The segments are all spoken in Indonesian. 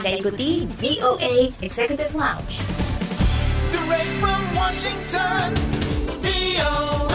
Anda ikuti VOA Executive Lounge. Direct from Washington, VOA.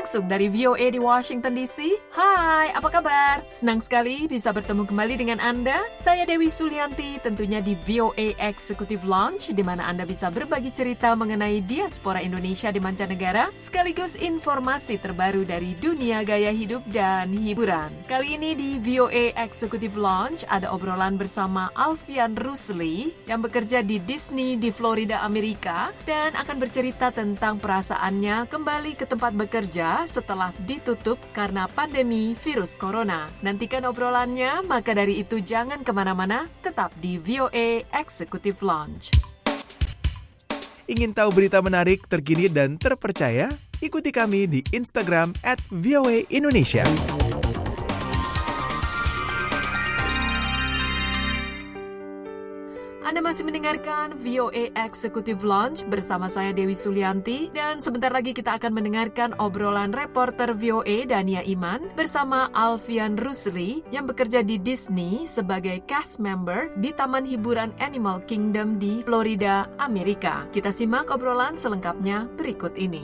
Langsung dari VOA di Washington DC. Hai, apa kabar? Senang sekali bisa bertemu kembali dengan Anda. Saya Dewi Sulianti, tentunya di VOA Executive Launch, di mana Anda bisa berbagi cerita mengenai diaspora Indonesia di mancanegara, sekaligus informasi terbaru dari dunia gaya hidup dan hiburan. Kali ini di VOA Executive Launch ada obrolan bersama Alfian Rusli yang bekerja di Disney di Florida, Amerika, dan akan bercerita tentang perasaannya kembali ke tempat bekerja setelah ditutup karena pandemi virus corona. Nantikan obrolannya, maka dari itu jangan ke mana-mana, tetap di VOA Executive Launch. Ingin tahu berita menarik, terkini, dan terpercaya? Ikuti kami di Instagram at VOA Indonesia. Anda masih mendengarkan VOA Executive Launch bersama saya Dewi Sulianti dan sebentar lagi kita akan mendengarkan obrolan reporter VOA Dania Iman bersama Alfian Rusli yang bekerja di Disney sebagai cast member di Taman Hiburan Animal Kingdom di Florida, Amerika. Kita simak obrolan selengkapnya berikut ini.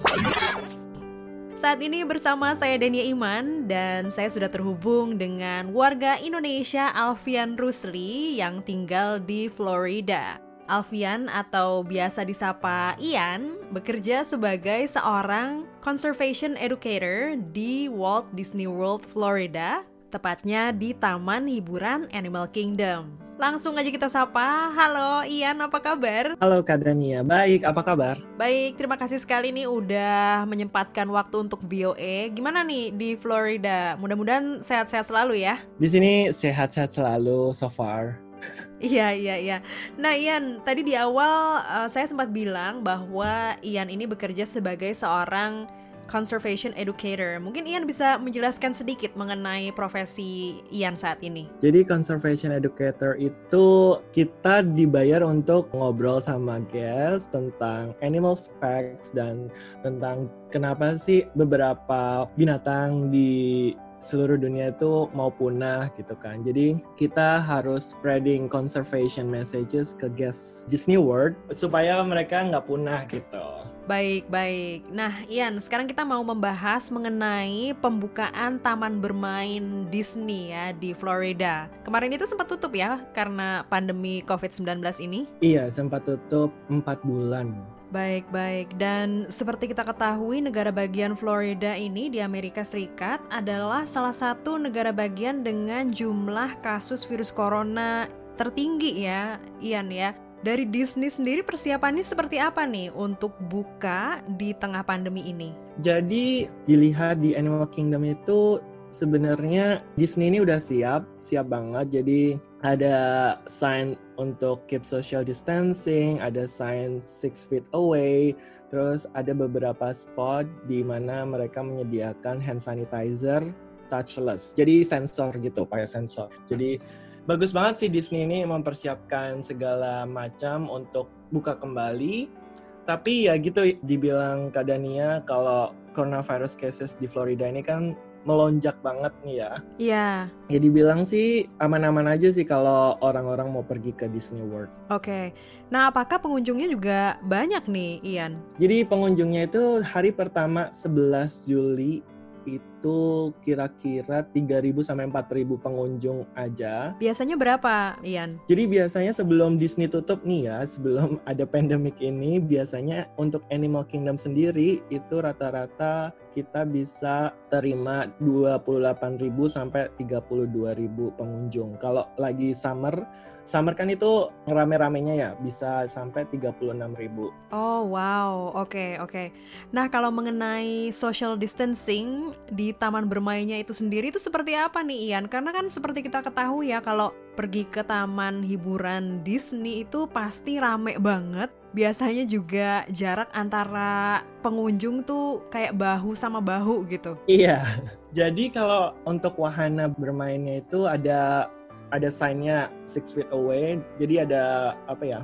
Saat ini bersama saya Dania Iman dan saya sudah terhubung dengan warga Indonesia Alfian Rusli yang tinggal di Florida. Alfian atau biasa disapa Ian bekerja sebagai seorang conservation educator di Walt Disney World Florida, tepatnya di Taman Hiburan Animal Kingdom. Langsung aja kita sapa. Halo Ian, apa kabar? Halo Kak Dania, baik, apa kabar? Baik, terima kasih sekali nih udah menyempatkan waktu untuk VOA. Gimana nih di Florida? Mudah-mudahan sehat-sehat selalu ya. Di sini sehat-sehat selalu so far. Iya, iya, iya. Nah, Ian, tadi di awal uh, saya sempat bilang bahwa Ian ini bekerja sebagai seorang conservation educator. Mungkin Ian bisa menjelaskan sedikit mengenai profesi Ian saat ini. Jadi conservation educator itu kita dibayar untuk ngobrol sama guest tentang animal facts dan tentang kenapa sih beberapa binatang di seluruh dunia itu mau punah gitu kan. Jadi kita harus spreading conservation messages ke guest Disney World supaya mereka nggak punah gitu. Baik, baik. Nah, Ian, sekarang kita mau membahas mengenai pembukaan taman bermain Disney ya di Florida. Kemarin itu sempat tutup ya karena pandemi COVID-19 ini? Iya, sempat tutup 4 bulan. Baik, baik. Dan seperti kita ketahui, negara bagian Florida ini di Amerika Serikat adalah salah satu negara bagian dengan jumlah kasus virus corona tertinggi ya, Ian ya. Dari Disney sendiri persiapannya seperti apa nih untuk buka di tengah pandemi ini? Jadi dilihat di Animal Kingdom itu sebenarnya Disney ini udah siap, siap banget. Jadi ada sign untuk keep social distancing, ada sign six feet away, terus ada beberapa spot di mana mereka menyediakan hand sanitizer touchless. Jadi sensor gitu, pakai sensor. Jadi bagus banget sih Disney ini mempersiapkan segala macam untuk buka kembali. Tapi ya gitu dibilang Kak Dania kalau coronavirus cases di Florida ini kan melonjak banget nih ya. Iya. Ya dibilang sih aman-aman aja sih kalau orang-orang mau pergi ke Disney World. Oke. Nah, apakah pengunjungnya juga banyak nih, Ian? Jadi pengunjungnya itu hari pertama 11 Juli itu kira-kira 3.000 sampai 4.000 pengunjung aja. Biasanya berapa, Ian? Jadi biasanya sebelum Disney tutup nih ya, sebelum ada pandemik ini, biasanya untuk Animal Kingdom sendiri itu rata-rata kita bisa terima 28.000 sampai 32.000 pengunjung. Kalau lagi summer, summer kan itu rame-ramenya ya, bisa sampai 36.000. Oh, wow. Oke, oke. Nah, kalau mengenai social distancing di taman bermainnya itu sendiri itu seperti apa nih, Ian? Karena kan seperti kita ketahui ya, kalau pergi ke taman hiburan Disney itu pasti rame banget. Biasanya juga jarak antara pengunjung tuh kayak bahu sama bahu gitu. Iya. Jadi kalau untuk wahana bermainnya itu ada ada sign-nya six feet away. Jadi ada apa ya?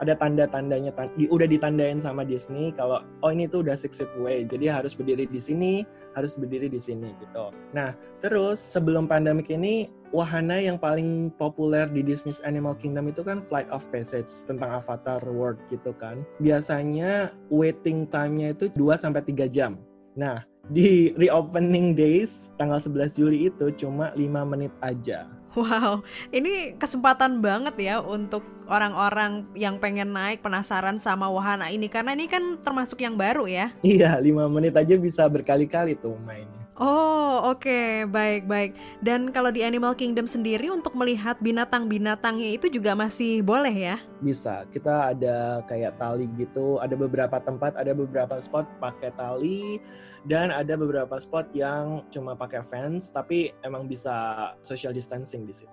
Ada tanda-tandanya tan- di, udah ditandain sama Disney kalau oh ini tuh udah six feet away jadi harus berdiri di sini harus berdiri di sini gitu. Nah terus sebelum pandemik ini wahana yang paling populer di Disney's Animal Kingdom itu kan Flight of Passage tentang Avatar World gitu kan. Biasanya waiting time-nya itu 2 sampai 3 jam. Nah di reopening days tanggal 11 Juli itu cuma 5 menit aja Wow, ini kesempatan banget ya untuk orang-orang yang pengen naik penasaran sama wahana ini karena ini kan termasuk yang baru ya. Iya, 5 menit aja bisa berkali-kali tuh mainnya. Oh, oke, baik baik. Dan kalau di Animal Kingdom sendiri untuk melihat binatang-binatangnya itu juga masih boleh ya? Bisa. Kita ada kayak tali gitu, ada beberapa tempat, ada beberapa spot pakai tali dan ada beberapa spot yang cuma pakai fence tapi emang bisa social distancing di situ.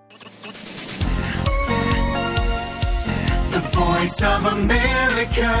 The voice of America.